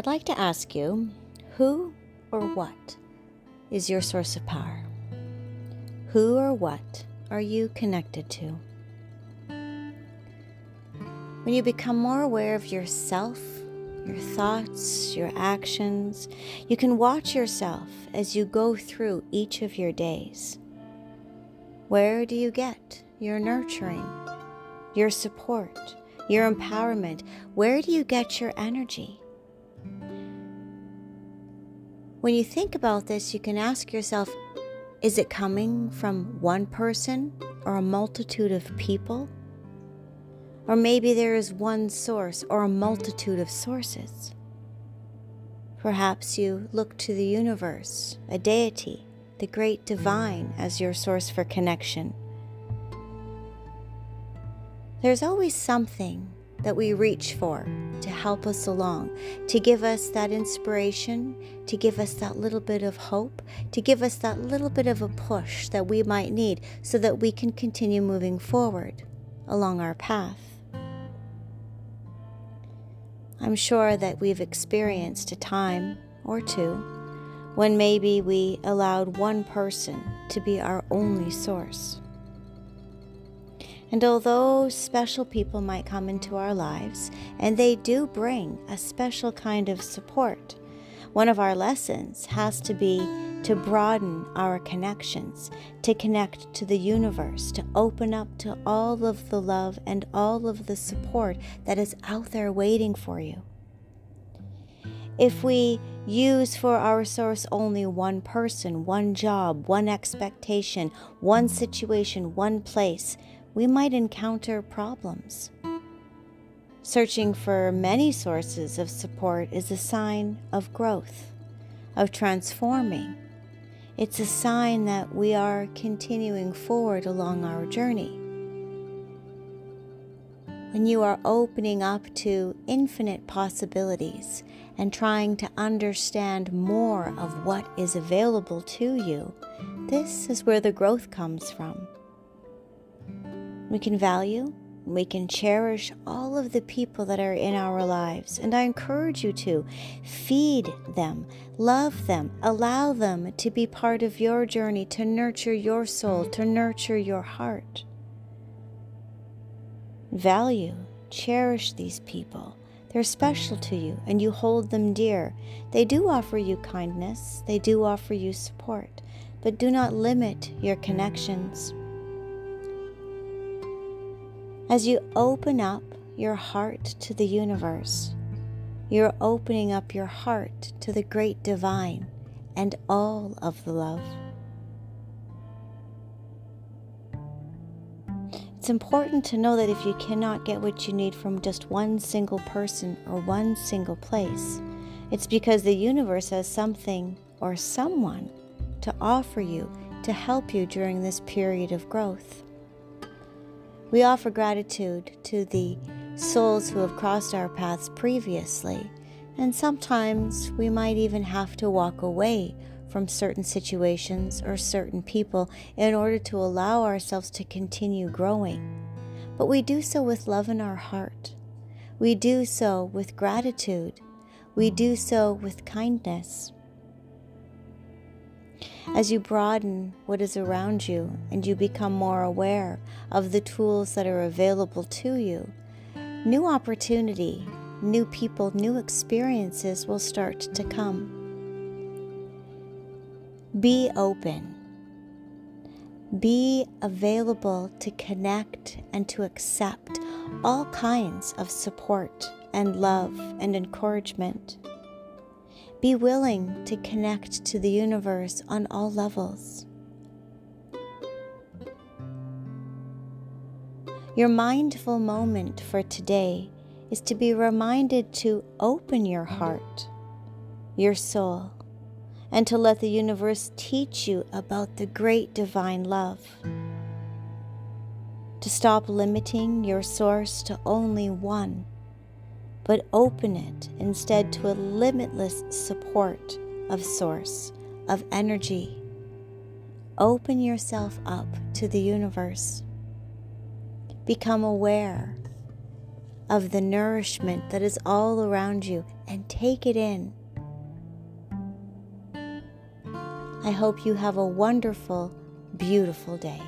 I'd like to ask you who or what is your source of power? Who or what are you connected to? When you become more aware of yourself, your thoughts, your actions, you can watch yourself as you go through each of your days. Where do you get your nurturing, your support, your empowerment? Where do you get your energy? When you think about this, you can ask yourself is it coming from one person or a multitude of people? Or maybe there is one source or a multitude of sources. Perhaps you look to the universe, a deity, the great divine, as your source for connection. There's always something that we reach for to help us along, to give us that inspiration, to give us that little bit of hope, to give us that little bit of a push that we might need so that we can continue moving forward along our path. I'm sure that we've experienced a time or two when maybe we allowed one person to be our only source. And although special people might come into our lives, and they do bring a special kind of support, one of our lessons has to be to broaden our connections, to connect to the universe, to open up to all of the love and all of the support that is out there waiting for you. If we use for our source only one person, one job, one expectation, one situation, one place, we might encounter problems. Searching for many sources of support is a sign of growth, of transforming. It's a sign that we are continuing forward along our journey. When you are opening up to infinite possibilities and trying to understand more of what is available to you, this is where the growth comes from. We can value, we can cherish all of the people that are in our lives. And I encourage you to feed them, love them, allow them to be part of your journey, to nurture your soul, to nurture your heart. Value, cherish these people. They're special to you and you hold them dear. They do offer you kindness, they do offer you support, but do not limit your connections. As you open up your heart to the universe, you're opening up your heart to the great divine and all of the love. It's important to know that if you cannot get what you need from just one single person or one single place, it's because the universe has something or someone to offer you to help you during this period of growth. We offer gratitude to the souls who have crossed our paths previously, and sometimes we might even have to walk away from certain situations or certain people in order to allow ourselves to continue growing. But we do so with love in our heart. We do so with gratitude. We do so with kindness. As you broaden what is around you and you become more aware of the tools that are available to you, new opportunity, new people, new experiences will start to come. Be open. Be available to connect and to accept all kinds of support and love and encouragement. Be willing to connect to the universe on all levels. Your mindful moment for today is to be reminded to open your heart, your soul, and to let the universe teach you about the great divine love. To stop limiting your source to only one but open it instead to a limitless support of source, of energy. Open yourself up to the universe. Become aware of the nourishment that is all around you and take it in. I hope you have a wonderful, beautiful day.